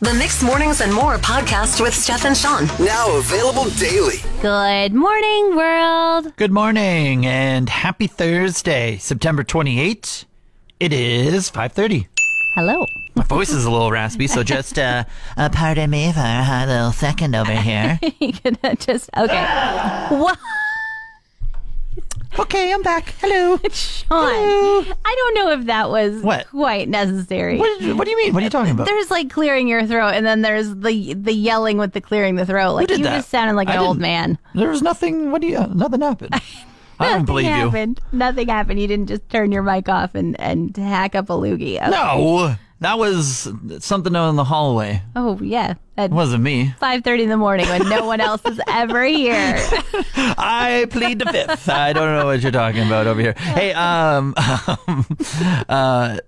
The Mix Mornings and More podcast with Steph and Shawn. Now available daily. Good morning, world. Good morning and happy Thursday, September 28th. It is 5:30. Hello. My voice is a little raspy, so just uh, uh pardon me for a little second over here. you gonna just okay. What, Okay, I'm back. Hello. Shawn? Hello. I don't know if that was What? quite necessary. What, what do you mean? What are you talking about? There's like clearing your throat, and then there's the the yelling with the clearing the throat. Like did you that? just sounded like I an old didn't- man. There was nothing. What do you? Nothing happened. I don't Nothing believe you. happened. Nothing happened. You didn't just turn your mic off and and hack up a loogie. Oh, No, that was something in the hallway. Oh yeah. It wasn't me. five thirty in the morning when no one else is ever here. I plead the fifth. I don't know what you're talking about over here. Hey, um, uh,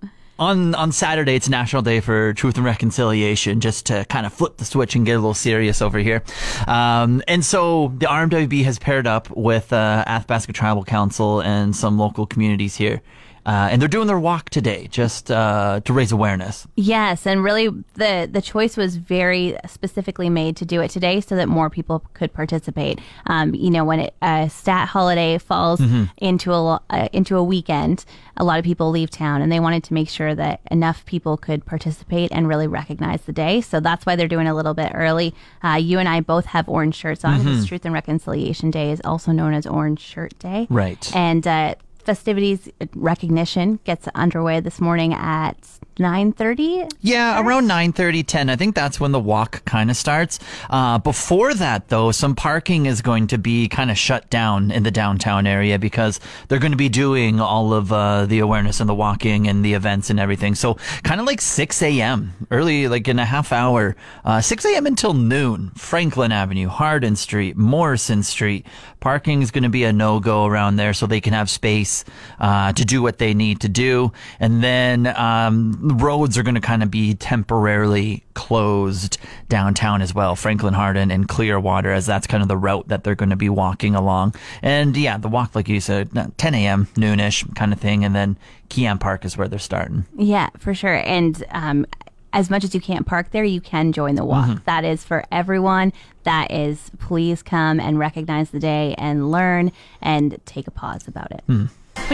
on on Saturday it's National Day for Truth and Reconciliation. Just to kind of flip the switch and get a little serious over here. Um, and so the RMWB has paired up with uh, Athabasca Tribal Council and some local communities here. Uh, and they're doing their walk today just uh, to raise awareness. Yes, and really the the choice was very specifically made to do it today so that more people could participate. Um, you know, when it, a stat holiday falls into a uh, into a weekend, a lot of people leave town, and they wanted to make sure that enough people could participate and really recognize the day. So that's why they're doing it a little bit early. Uh, you and I both have orange shirts on. This Truth and Reconciliation Day is also known as Orange Shirt Day. Right. And uh, festivities recognition gets underway this morning at 9.30 Yeah, around 9:30, 10. I think that's when the walk kind of starts. Uh, before that, though, some parking is going to be kind of shut down in the downtown area because they're going to be doing all of uh, the awareness and the walking and the events and everything. So kind of like 6 a.m., early, like in a half hour, uh, 6 a.m. until noon. Franklin Avenue, Hardin Street, Morrison Street. Parking is going to be a no-go around there so they can have space uh, to do what they need to do. And then um, roads are going to kind of be temporarily closed downtown as well. Franklin Hardin and Clearwater, as that's kind of the route that they're going to be walking along. And yeah, the walk, like you said, 10 a.m., noonish kind of thing. And then Kiyām Park is where they're starting. yeah for sure and um, as much as you can't park there you can join the walk That is for everyone that is please come and recognize the day and learn and take a pause about it when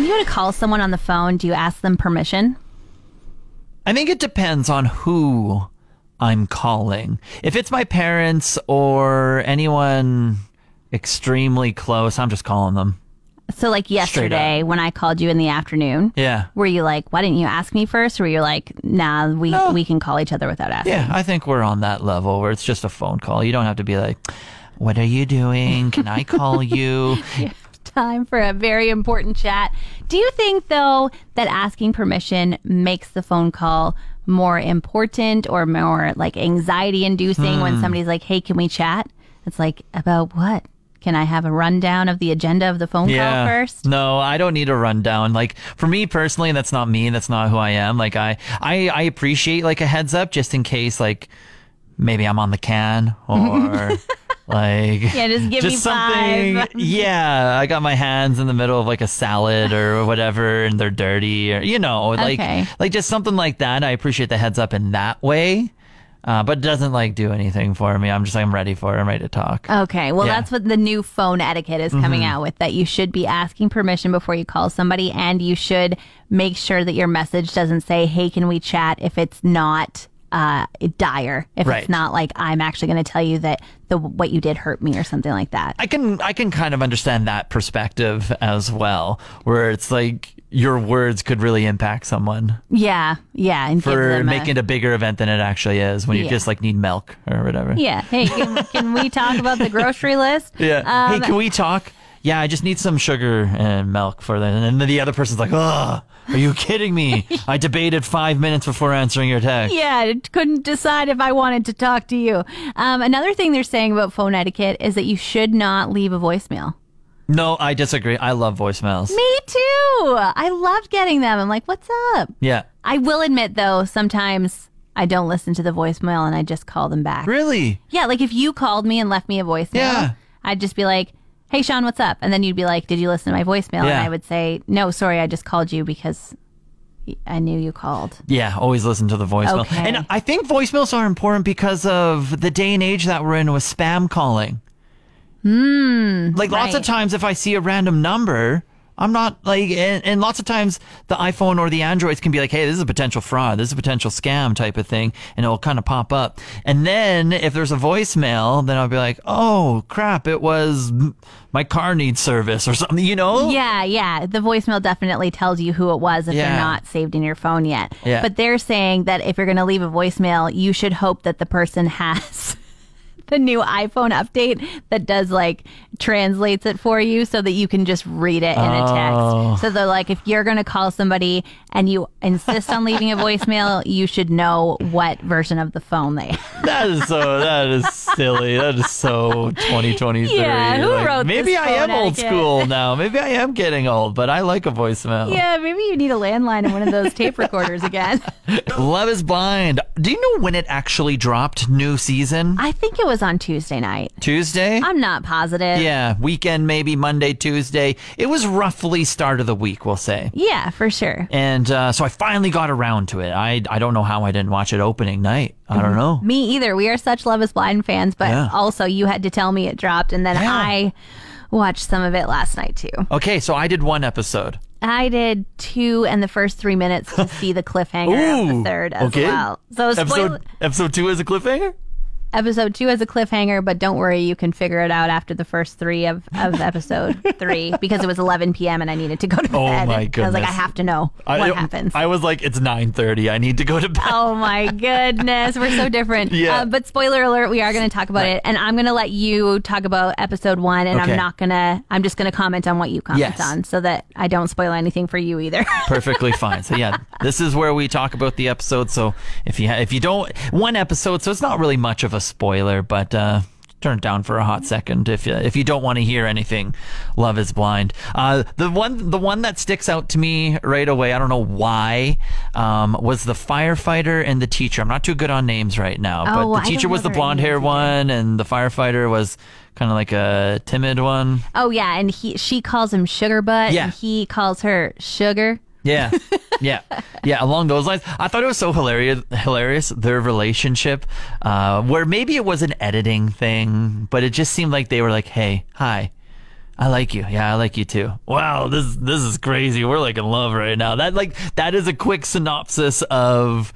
you go to call someone on the phone do you ask them permission I think it depends on who I'm calling. If it's my parents or anyone extremely close, I'm just calling them. so like yesterday when i called you in the afternoon Yeah. were you like why didn't you ask me first or were you like nah we, No. we can call each other without asking Yeah, I think we're on that level where it's just a phone call. You don't have to be like, what are you doing? Can I call you? time for a very important chat. Do you think, though, that asking permission makes the phone call more important or more like anxiety inducing when hmm. somebody's like, hey, can we chat? It's like, about what? Can I have a rundown of the agenda of the phone call first? No, I don't need a rundown. Like for me personally, that's not me. That's not who I am. Like I, I, I appreciate like a heads up just in case like maybe I'm on the can or like Yeah, just give me something. five. Yeah, I got my hands in the middle of like a salad or whatever, and they're dirty or you know like Okay. like just something like that. I appreciate the heads up in that way. Uh, but it doesn't like do anything for me. I'm just like I'm ready for it. I'm ready to talk. Okay, well, Yeah. that's what the new phone etiquette is coming out with that you should be asking permission before you call somebody, and you should make sure that your message doesn't say, Hey, can we chat if it's not uh, dire, if Right. it's not like I'm actually going to tell you that the what you did hurt me or something like that. I can I can kind of understand that perspective as well, where it's like your words could really impact someone yeah, yeah, and for them a- making it a bigger event than it actually is when you Yeah. just like need milk or whatever. Yeah, hey, can, can we talk about the grocery list? Yeah. Um, hey, can we talk? yeah, I just need some sugar and milk for that. And then the other person's like, oh, are you kidding me? I debated five minutes before answering your text. Yeah, I couldn't decide if I wanted to talk to you. Um, another thing they're saying about phone etiquette is that you should not leave a voicemail. No, I disagree. I love voicemails. Me too. I loved getting them. I'm like, what's up? Yeah. I will admit though, sometimes I don't listen to the voicemail and I just call them back. Really? Yeah, like if you called me and left me a voicemail, Yeah. I'd just be like, "Hey Shawn, what's up?" And then you'd be like, "Did you listen to my voicemail?" Yeah. And I would say, "No, sorry, I just called you because I knew you called." Yeah, always listen to the voicemail. Okay. And I think voicemails are important because of the day and age that we're in with spam calling. Hmm. Like lots of times, if I see a random number, I'm not like, and, and lots of times the iPhone or the Androids can be like, hey, this is a potential fraud, this is a potential scam type of thing, and it'll kind of pop up. And then if there's a voicemail, then I'll be like, oh crap, it was my car needs service or something, you know? Yeah, yeah. The voicemail definitely tells you who it was if Yeah. they're not saved in your phone yet. Yeah. But they're saying that if you're going to leave a voicemail, you should hope that the person has the new iPhone update that does like translates it for you so that you can just read it in a Oh. text. So they're like, if you're going to call somebody and you insist on leaving a voicemail, you should know what version of the phone they have. That is so. That is silly. That is so 2023. Yeah, who Like, wrote Maybe I am old etiquette? school now. Maybe I am getting old, but I like a voicemail. Yeah, maybe you need a landline and one of those tape recorders again. Love is Blind. Do you know when it actually dropped? New season I think it was on Tuesday night. Tuesday. I'm not positive. yeah, weekend maybe Monday, Tuesday. It was roughly start of the week, we'll say. Yeah, for sure. And uh, so I finally got around to it. I I don't know how I didn't watch it opening night. I don't know. Me either. We are such Love is Blind fans, but Yeah. also you had to tell me it dropped, and then Yeah. I watched some of it last night too. Okay, so I did one episode. I did two and the first three minutes to see the cliffhanger of the third as okay. well. So spoil- Episode episode two is a cliffhanger. Episode two has a cliffhanger, but don't worry, you can figure it out after the first three of, of episode three because it was 11 p.m. and I needed to go to Oh, bed. my I was like. I have to know what I, happens. I was like, it's nine thirty. I need to go to bed. Oh my goodness, we're so different. Yeah. Uh, but spoiler alert, we are going to talk about it, and I'm going to let you talk about episode one, and Okay. I'm not going to. I'm just going to comment on what you comment Yes. on, so that I don't spoil anything for you either. Perfectly fine. So yeah, this is where we talk about the episode. So if you ha- if you don't one episode, so it's not really much of a spoiler, but uh, turn it down for a hot second if you if you don't want to hear anything. Love is blind. Uh, the one the one that sticks out to me right away. I don't know why. Um, was the firefighter and the teacher. I'm not too good on names right now, Oh, but I the teacher was the blonde hair one, and the firefighter was kind of like a timid one. oh yeah, and he she calls him sugar butt, Yeah. and he calls her sugar. Yeah, yeah, yeah. Along those lines, I thought it was so hilarious. Hilarious their relationship, uh, where maybe it was an editing thing, but it just seemed like they were like, "Hey, hi, I like you. Yeah, I like you too. Wow, this this is crazy. We're like in love right now." That like that is a quick synopsis of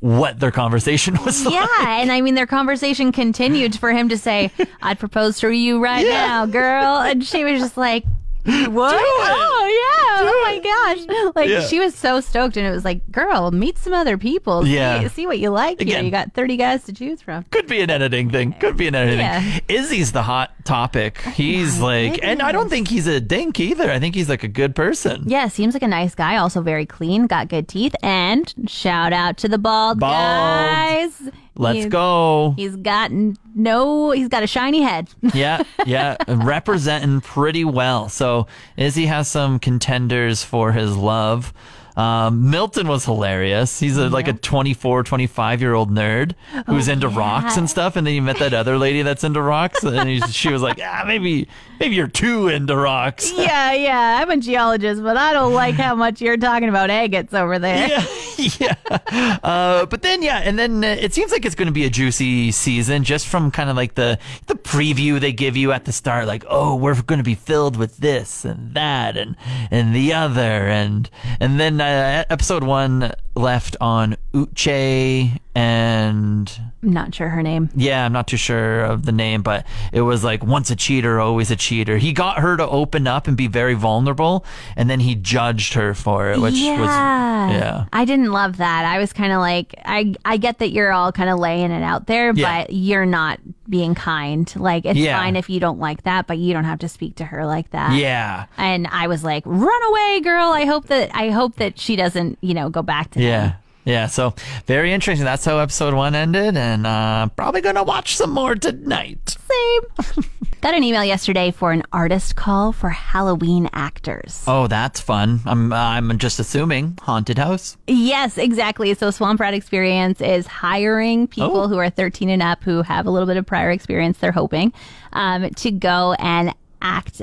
what their conversation was like. Yeah, and I mean their conversation continued for him to say, "I'd propose to you right Yeah. now, girl," and she was just like. What? Oh yeah! oh my gosh! Like Yeah. she was so stoked, and it was like, "Girl, meet some other people. Yeah. See, see what you like here. Again. You got thirty guys to choose from." Could be an editing thing. Could be an editing. Yeah. Izzy's the hot topic. He's like, and I don't think he's a dink either. I think he's like a good person. Yeah, seems like a nice guy. Also very clean, got good teeth, and shout out to the bald, Bald. guys. Let's He's- go. He's got no. He's got a shiny head. yeah, yeah, representing pretty well. So Izzy has some contenders for his love. Um, Milton was hilarious. He's a, like a 24, 25 year old nerd who's into rocks and stuff. And then you met that other lady that's into rocks, and he, she was like, "Ah, maybe, maybe you're too into rocks." yeah, yeah. I'm a geologist, but I don't like how much you're talking about agates over there. yeah, yeah. Uh, but then, yeah, and then uh, it seems like it's going to be a juicy season just from kind of like the the preview they give you at the start, like, oh, we're going to be filled with this and that and and the other, and and then uh, episode one left on Uche and I'm not sure her name. yeah, I'm not too sure of the name, but it was like once a cheater, always a cheater. He got her to open up and be very vulnerable, and then he judged her for it, which yeah. was yeah. I didn't love that. I was kind of like, I I get that you're all kind of laying it out there, Yeah. but you're not being kind. Like it's Yeah. fine if you don't like that, but you don't have to speak to her like that. Yeah. And I was like, "Run away, girl! I hope that I hope that she doesn't, you know, go back to him." Yeah. So very interesting. That's how episode one ended. And uh, probably going to watch some more tonight. Same. Got an email yesterday for an artist call for Halloween actors. Oh, that's fun. I'm, I'm just assuming haunted house. Yes, exactly. So Swamp Rat Experience is hiring people Oh. who are 13 and up who have a little bit of prior experience, they're hoping, um, to go and act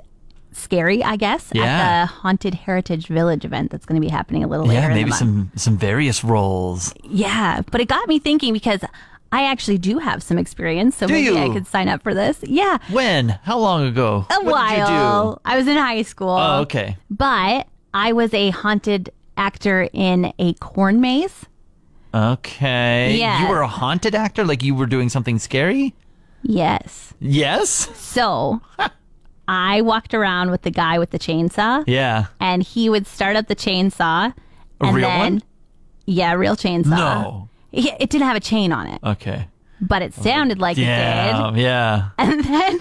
scary, I guess, Yeah. at the Haunted Heritage Village event that's going to be happening a little later Yeah. in the Maybe some, some various roles. Yeah, but it got me thinking because I actually do have some experience, so Do maybe I could sign up for this. Yeah, When? How long ago? a what you while. do? I was in high school. Oh, okay. But I was a haunted actor in a corn maze. Okay. Yeah. You were a haunted actor? Like you were doing something scary? Yes. Yes. So I walked around with the guy with the chainsaw, Yeah. and he would start up the chainsaw. A and real then, one? Yeah, real chainsaw. No. He- It didn't have a chain on it, Okay. but it sounded like it did. Yeah. And then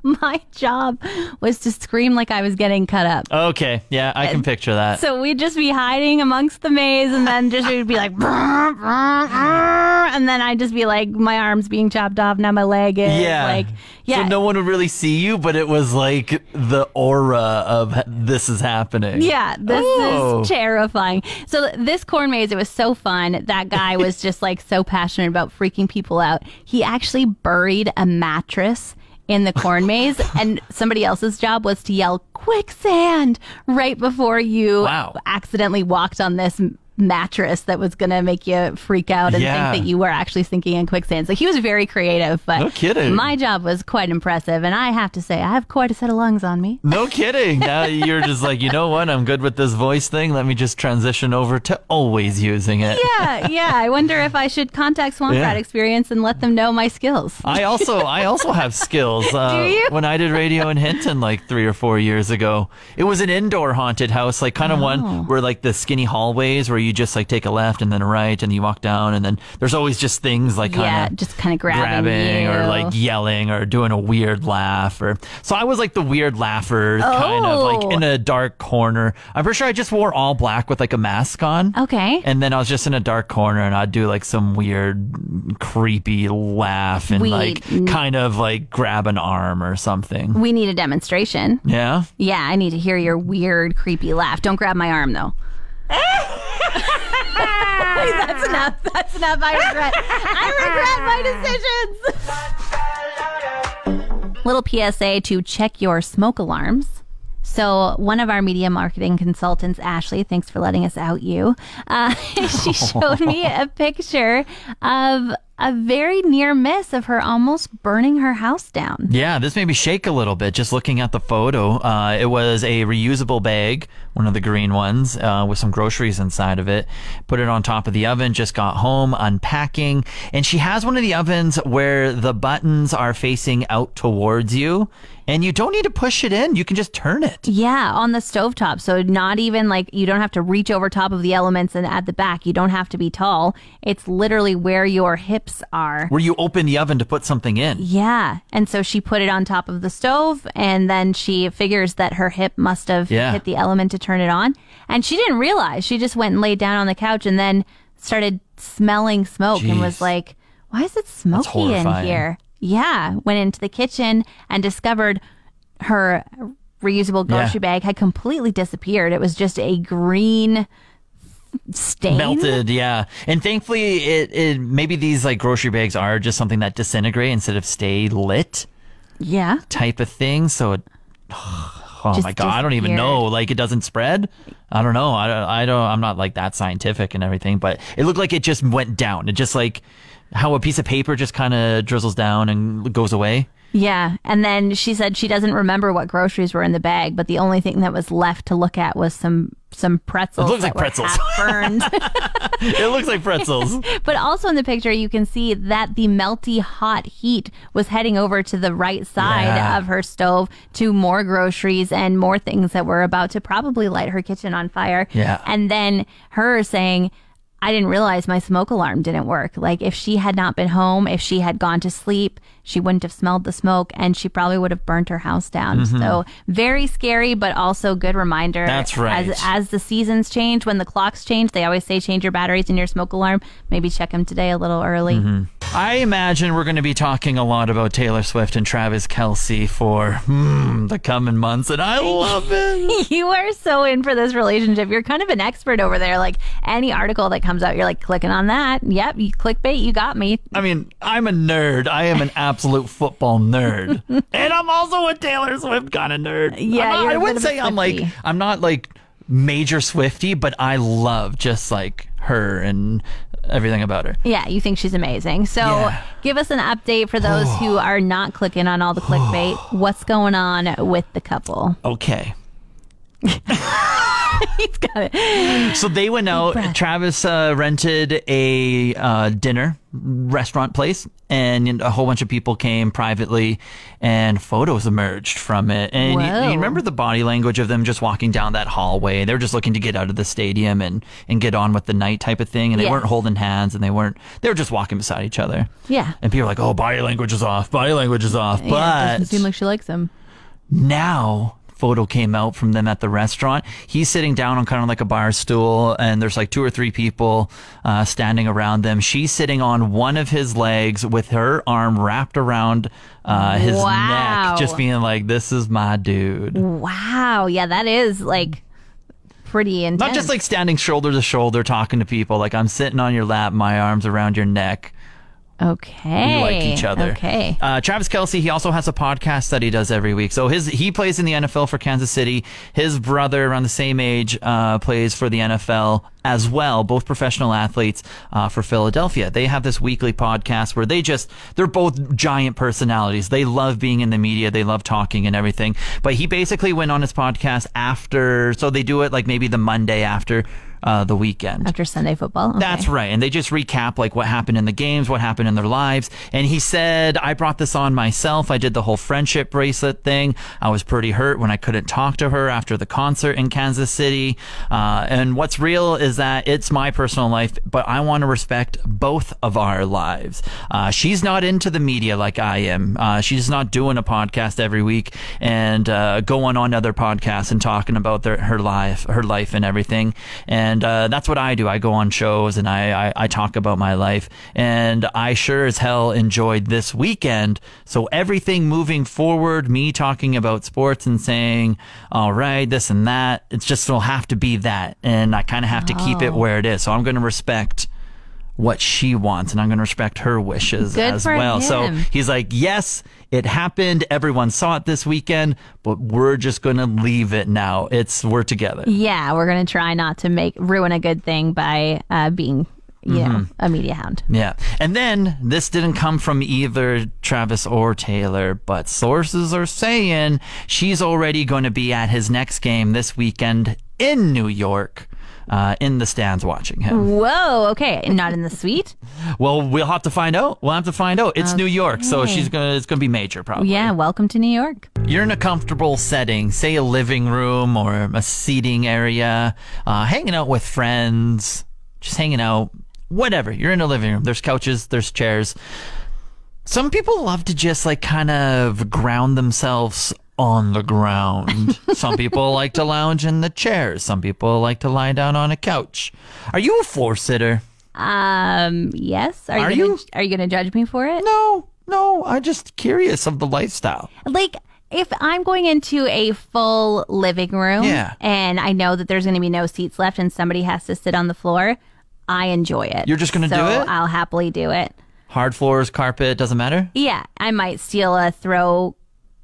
my job was to scream like I was getting cut up. Okay. Yeah. I can picture that. So we'd just be hiding amongst the maze, and then just we'd be like, "Brr, brr, brr," and then I'd just be like, my arms being chopped off, now my leg is yeah. like, yeah, So no one would really see you, but it was like the aura of this is happening. Yeah, this Oh. is terrifying. So this corn maze, it was so fun. That guy was just like so passionate about freaking people out. He actually buried a mattress in the corn maze, and somebody else's job was to yell quicksand right before you Wow. accidentally walked on this mattress that was going to make you freak out and Yeah. think that you were actually sinking in quicksand. So he was very creative, but No kidding. my job was quite impressive. And I have to say, I have quite a set of lungs on me. No kidding. Now you're just like, you know what? I'm good with this voice thing. Let me just transition over to always using it. yeah, yeah. I wonder if I should contact Swamp Yeah. Rat Experience and let them know my skills. I also I also have skills. Uh, Do you? When I did radio in Hinton like three or four years ago, it was an indoor haunted house, like kind of Oh. one where like the skinny hallways where you just like take a left and then a right and you walk down and then there's always just things like kind yeah, of just kind of grabbing, you. or like yelling or doing a weird laugh or so I was like the weird laugher kind of Oh. like in a dark corner. I'm pretty sure I just wore all black with like a mask on. Okay. And then I was just in a dark corner and I'd do like some weird, creepy laugh and We- like kind of like grab an arm or something. we need a demonstration. Yeah. Yeah, I need to hear your weird, creepy laugh. Don't grab my arm though. That's enough. That's enough. I regret. I regret my decisions. Little PSA to check your smoke alarms. So, one of our media marketing consultants, Ashley, thanks for letting us out you. Uh, she showed me a picture of a very near miss of her almost burning her house down. Yeah, this made me shake a little bit just looking at the photo. Uh, it was a reusable bag, one of the green ones, uh, with some groceries inside of it. Put it on top of the oven, just got home, unpacking. And she has one of the ovens where the buttons are facing out towards you. And you don't need to push it in, you can just turn it. Yeah, on the stovetop. So not even like you don't have to reach over top of the elements and at the back. You don't have to be tall. It's literally where your hips are. Where you open the oven to put something in. Yeah. And so she put it on top of the stove and then she figures that her hip must have Yeah. hit the element to turn it on. And she didn't realize. She just went and laid down on the couch and then started smelling smoke and was like, why is it smoky in here? Yeah. Went into the kitchen and discovered her reusable grocery Yeah. bag had completely disappeared. It was just a green stain. melted yeah. And thankfully it, it maybe these like grocery bags are just something that disintegrate instead of stay lit Yeah. type of thing. So it oh Just my god i don't even know. Like it doesn't spread? I don't know. I don't i don't i'm not like that scientific and everything but it looked like it just went down. It just like how a piece of paper just kind of drizzles down and goes away Yeah. And then she said she doesn't remember what groceries were in the bag, but the only thing that was left to look at was some some pretzels. It looks like pretzels. burned. it looks like pretzels but also in the picture you can see that the melty hot heat was heading over to the right side Yeah. of her stove to more groceries and more things that were about to probably light her kitchen on fire. Yeah. And then her saying I didn't realize my smoke alarm didn't work. Like if she had not been home, if she had gone to sleep, she wouldn't have smelled the smoke and she probably would have burnt her house down. So very scary, but also good reminder. Mm-hmm. That's right. As, as the seasons change, when the clocks change, they always say change your batteries in your smoke alarm. Maybe check them today a little early. Mm-hmm. I imagine we're going to be talking a lot about Taylor Swift and Travis Kelce for hmm, the coming months, and I love it. You are so in for this relationship. You're kind of an expert over there. Like any article that comes out, you're like clicking on that. Yep, you clickbait, you got me. I mean, I'm a nerd. I am an absolute football nerd, and I'm also a Taylor Swift kind of nerd. Yeah, not- I bit wouldn't say I'm like I'm not like major Swiftie, but I love just like her and everything about her. Yeah, you think she's amazing. So Yeah. give us an update for those who are not clicking on all the clickbait. What's going on with the couple? Okay. He's got it. So they went out. Travis uh, rented a uh, dinner restaurant place, and a whole bunch of people came privately, and photos emerged from it. And you, you remember the body language of them just walking down that hallway? They were just looking to get out of the stadium and and get on with the night type of thing. And they Yes. weren't holding hands, and they weren't. They were just walking beside each other. Yeah. And people were like, "Oh, body language is off. Body language is off." Yeah, it but doesn't seem like she likes him. now photo came out from them at the restaurant he's sitting down on kind of like a bar stool and there's like two or three people uh, standing around them she's sitting on one of his legs with her arm wrapped around uh, his Wow. neck just being like this is my dude Wow. Yeah, that is like pretty intense. not just like standing shoulder to shoulder talking to people like i'm sitting on your lap my arms around your neck okay. we like each other. Okay. Uh, Travis Kelce, he also has a podcast that he does every week. So his he plays in the NFL for Kansas City. His brother, around the same age, uh, plays for the NFL as well. Both professional athletes uh, for Philadelphia. They have this weekly podcast where they just they're both giant personalities. They love being in the media. They love talking and everything. But he basically went on his podcast after. So they do it like maybe the Monday after. Uh, the weekend. After Sunday football. Okay. That's right. And they just recap like what happened in the games, what happened in their lives. And he said, I brought this on myself. I did the whole friendship bracelet thing. I was pretty hurt when I couldn't talk to her after the concert in Kansas City. Uh, and what's real is that it's my personal life, but I want to respect both of our lives. Uh, she's not into the media like I am. Uh, she's not doing a podcast every week and uh, going on other podcasts and talking about their, her life, her life and everything. And uh, that's what I do. I go on shows and I, I, I talk about my life. And I sure as hell enjoyed this weekend. So everything moving forward, me talking about sports and saying, all right, this and that, it's just will have to be that. And I kind of have to keep it where it is. So I'm going to respect what she wants and I'm going to respect her wishes Good as well. So he's like, yes, it happened. Everyone saw it this weekend, but we're just going to leave it now. It's we're together. Yeah, we're gonna try not to make ruin a good thing by uh, being, you Mm-hmm. a media hound. Yeah. And then this didn't come from either Travis or Taylor, but sources are saying she's already going to be at his next game this weekend in New York. Uh, in the stands watching him. Whoa. Okay. Not in the suite. Well, we'll have to find out. We'll have to find out. It's New York, so she's gonna. It's gonna be major, probably. Yeah. Welcome to New York. You're in a comfortable setting, say a living room or a seating area, uh, hanging out with friends, just hanging out, whatever. You're in a living room. There's couches, there's chairs. Some people love to just like kind of ground themselves on the ground. Some people like to lounge in the chairs. Some people like to lie down on a couch. Are you a floor sitter? Um. Yes. Are, Are you? Gonna, you? Are you gonna judge me for it? No, no. I'm just curious of the lifestyle. Like. If I'm going into a full living room Yeah. and I know that there's going to be no seats left and somebody has to sit on the floor, I enjoy it. You're just gonna so do it? I'll happily do it. Hard floors, carpet, doesn't matter. Yeah, I might steal a throw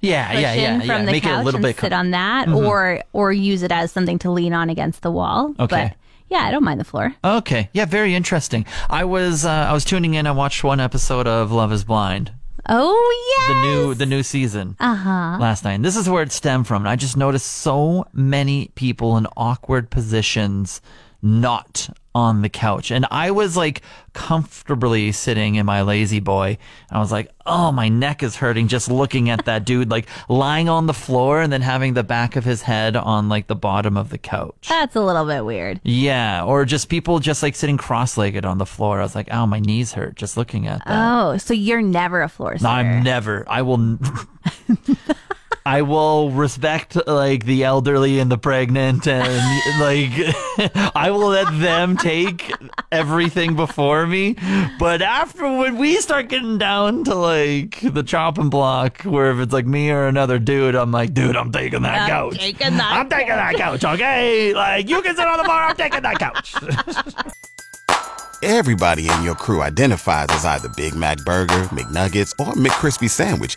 Yeah, cushion yeah, yeah, from yeah. the Make it couch a little and bit. sit on that, or or use it as something to lean on against the wall. Okay. But yeah, I don't mind the floor. Okay, yeah, very interesting. I was uh, I was tuning in. I watched one episode of Love Is Blind, Oh yeah, the yeah. new the new season uh-huh. last night. And this is where it stemmed from. And I just noticed so many people in awkward positions, not on the couch. And I was like comfortably sitting in my La-Z-Boy. I was like, oh, my neck is hurting just looking at that dude like lying on the floor and then having the back of his head on like the bottom of the couch. That's a little bit weird. Yeah. Or just people just like sitting cross legged on the floor. I was like, oh, my knees hurt just looking at that. Oh, so you're never a floor sitter. I'm never. I will. n- I will respect like the elderly and the pregnant, and like I will let them take everything before me. But after when we start getting down to like the chopping block, where if it's like me or another dude, I'm like, dude, I'm taking that I'm couch. taking that I'm taking that couch. Okay, like you can sit on the bar. I'm taking that couch. Everybody in your crew identifies as either Big Mac Burger, McNuggets, or McCrispy Sandwich.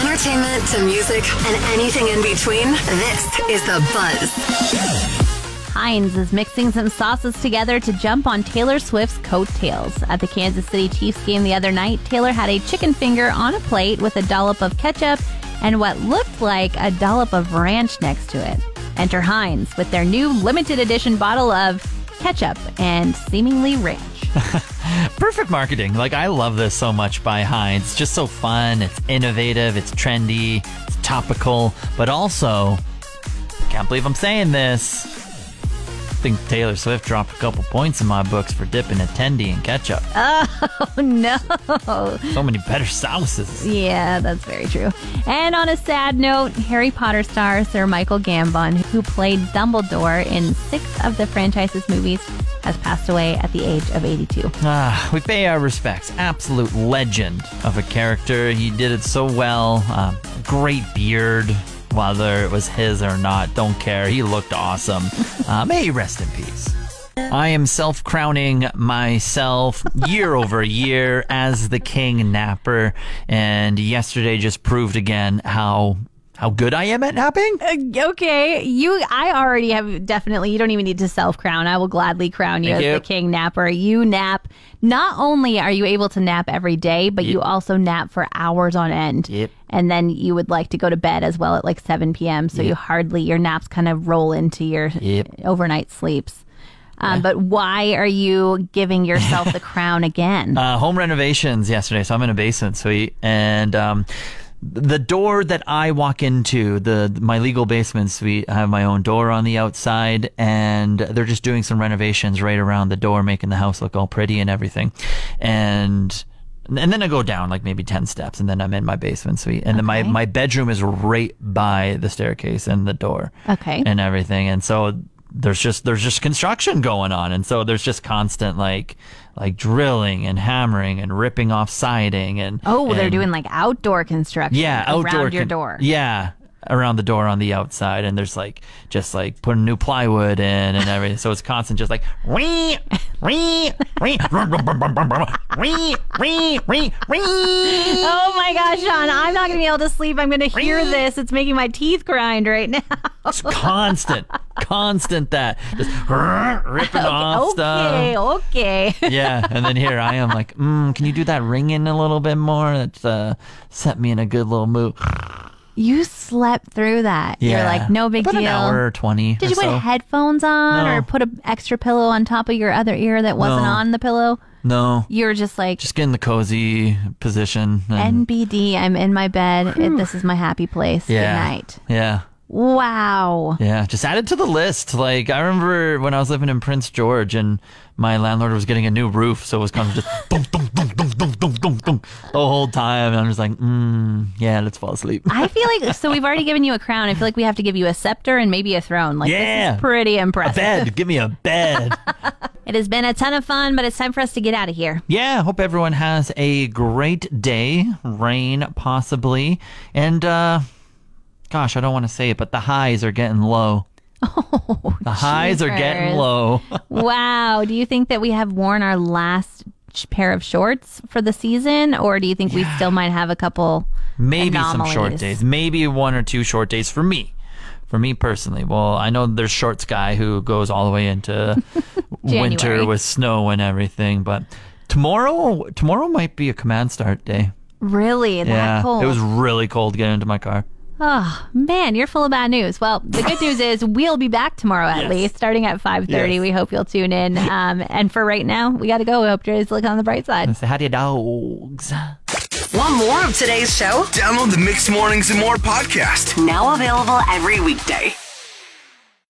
entertainment to music and anything in between, this is The Buzz. Heinz is mixing some sauces together to jump on Taylor Swift's coattails. At the Kansas City Chiefs game the other night, Taylor had a chicken finger on a plate with a dollop of ketchup and what looked like a dollop of ranch next to it. Enter Heinz with their new limited edition bottle of ketchup and seemingly ranch. Perfect marketing. Like I love this so much by Heinz. It's just so fun. It's innovative. It's trendy. It's topical, but also can't believe I'm saying this. I think Taylor Swift dropped a couple points in my books for dipping a attendee in ketchup. Oh no. So many better sauces. Yeah, that's very true. And on a sad note, Harry Potter star Sir Michael Gambon, who played Dumbledore in six of the franchise's movies, has passed away at the age of 82. Ah, we pay our respects. Absolute legend of a character. He did it so well. Um, great beard. Whether it was his or not, don't care. He looked awesome. Uh, may he rest in peace. I am self crowning myself year over year as the king napper, and yesterday just proved again how how good I am at napping. Uh, okay, you. I already have definitely. You don't even need to self crown. I will gladly crown you Thank as you. the king napper. You nap. Not only are you able to nap every day, but you also nap for hours on end. Yep. And then you would like to go to bed as well at like 7 p.m. So you hardly your naps kind of roll into your Yep. overnight sleeps. Um, But why are you giving yourself the crown again? uh, home renovations yesterday, so I'm in a basement suite, and um, the door that I walk into, the my legal basement suite, I have my own door on the outside, and they're just doing some renovations right around the door, making the house look all pretty and everything, and. And then I go down like maybe 10 steps and then I'm in my basement suite. And then my, my bedroom is right by the staircase and the door Okay. and everything. And so there's just there's just construction going on, and so there's just constant like like drilling and hammering and ripping off siding and oh, they're doing like outdoor construction. yeah outdoor around your con- door. yeah around the door on the outside and there's like just like putting new plywood in and everything so it's constant just like wee wee wee wee wee wee wee Oh my gosh, Shawn, I'm not to be able to sleep. I'm to hear this. It's making my teeth grind right now. It's constant constant that just ripping off stuff okay, okay. yeah, and then here I am like, mm, can you do that ringing a little bit more? That's uh, set me in a good little mood. You slept through that. Yeah. You're like, no big About deal. An hour or twenty. Did or you put so. headphones on No. or put an extra pillow on top of your other ear that wasn't No. on the pillow? No, You're just like just get in the cozy position. And, NBD. I'm in my bed. It, this is my happy place. yeah, Good night. yeah, Wow. Yeah, just added to the list. Like I remember when I was living in Prince George and my landlord was getting a new roof, so it was kind of just boom, boom, boom, boom, boom, boom, boom, boom the whole time. And I'm just like, mm, yeah, let's fall asleep. I feel like so we've already given you a crown. I feel like we have to give you a scepter and maybe a throne. Like yeah, pretty impressive. A bed. Give me a bed. it has been a ton of fun, but it's time for us to get out of here. Yeah, hope everyone has a great day. Rain possibly, and. uh gosh, I don't want to say it, but the highs are getting low. Oh, The highs are getting low. wow. Do you think that we have worn our last pair of shorts for the season, or do you think we still might have a couple? Maybe some short days. Maybe one or two short days for me. For me personally. Well, I know there's shorts guy who goes all the way into winter with snow and everything, but tomorrow tomorrow might be a command start day. Really, that yeah. cold? It was really cold getting into my car. Oh man, you're full of bad news. Well, the good news is we'll be back tomorrow at Yes. least, starting at 5:30. Yes. We hope you'll tune in. Um, and for right now, we got to go. We hope you guys look on the bright side. Say, how do you dogs? Want more of today's show? Download the Mix Mornings and More podcast. Now available every weekday.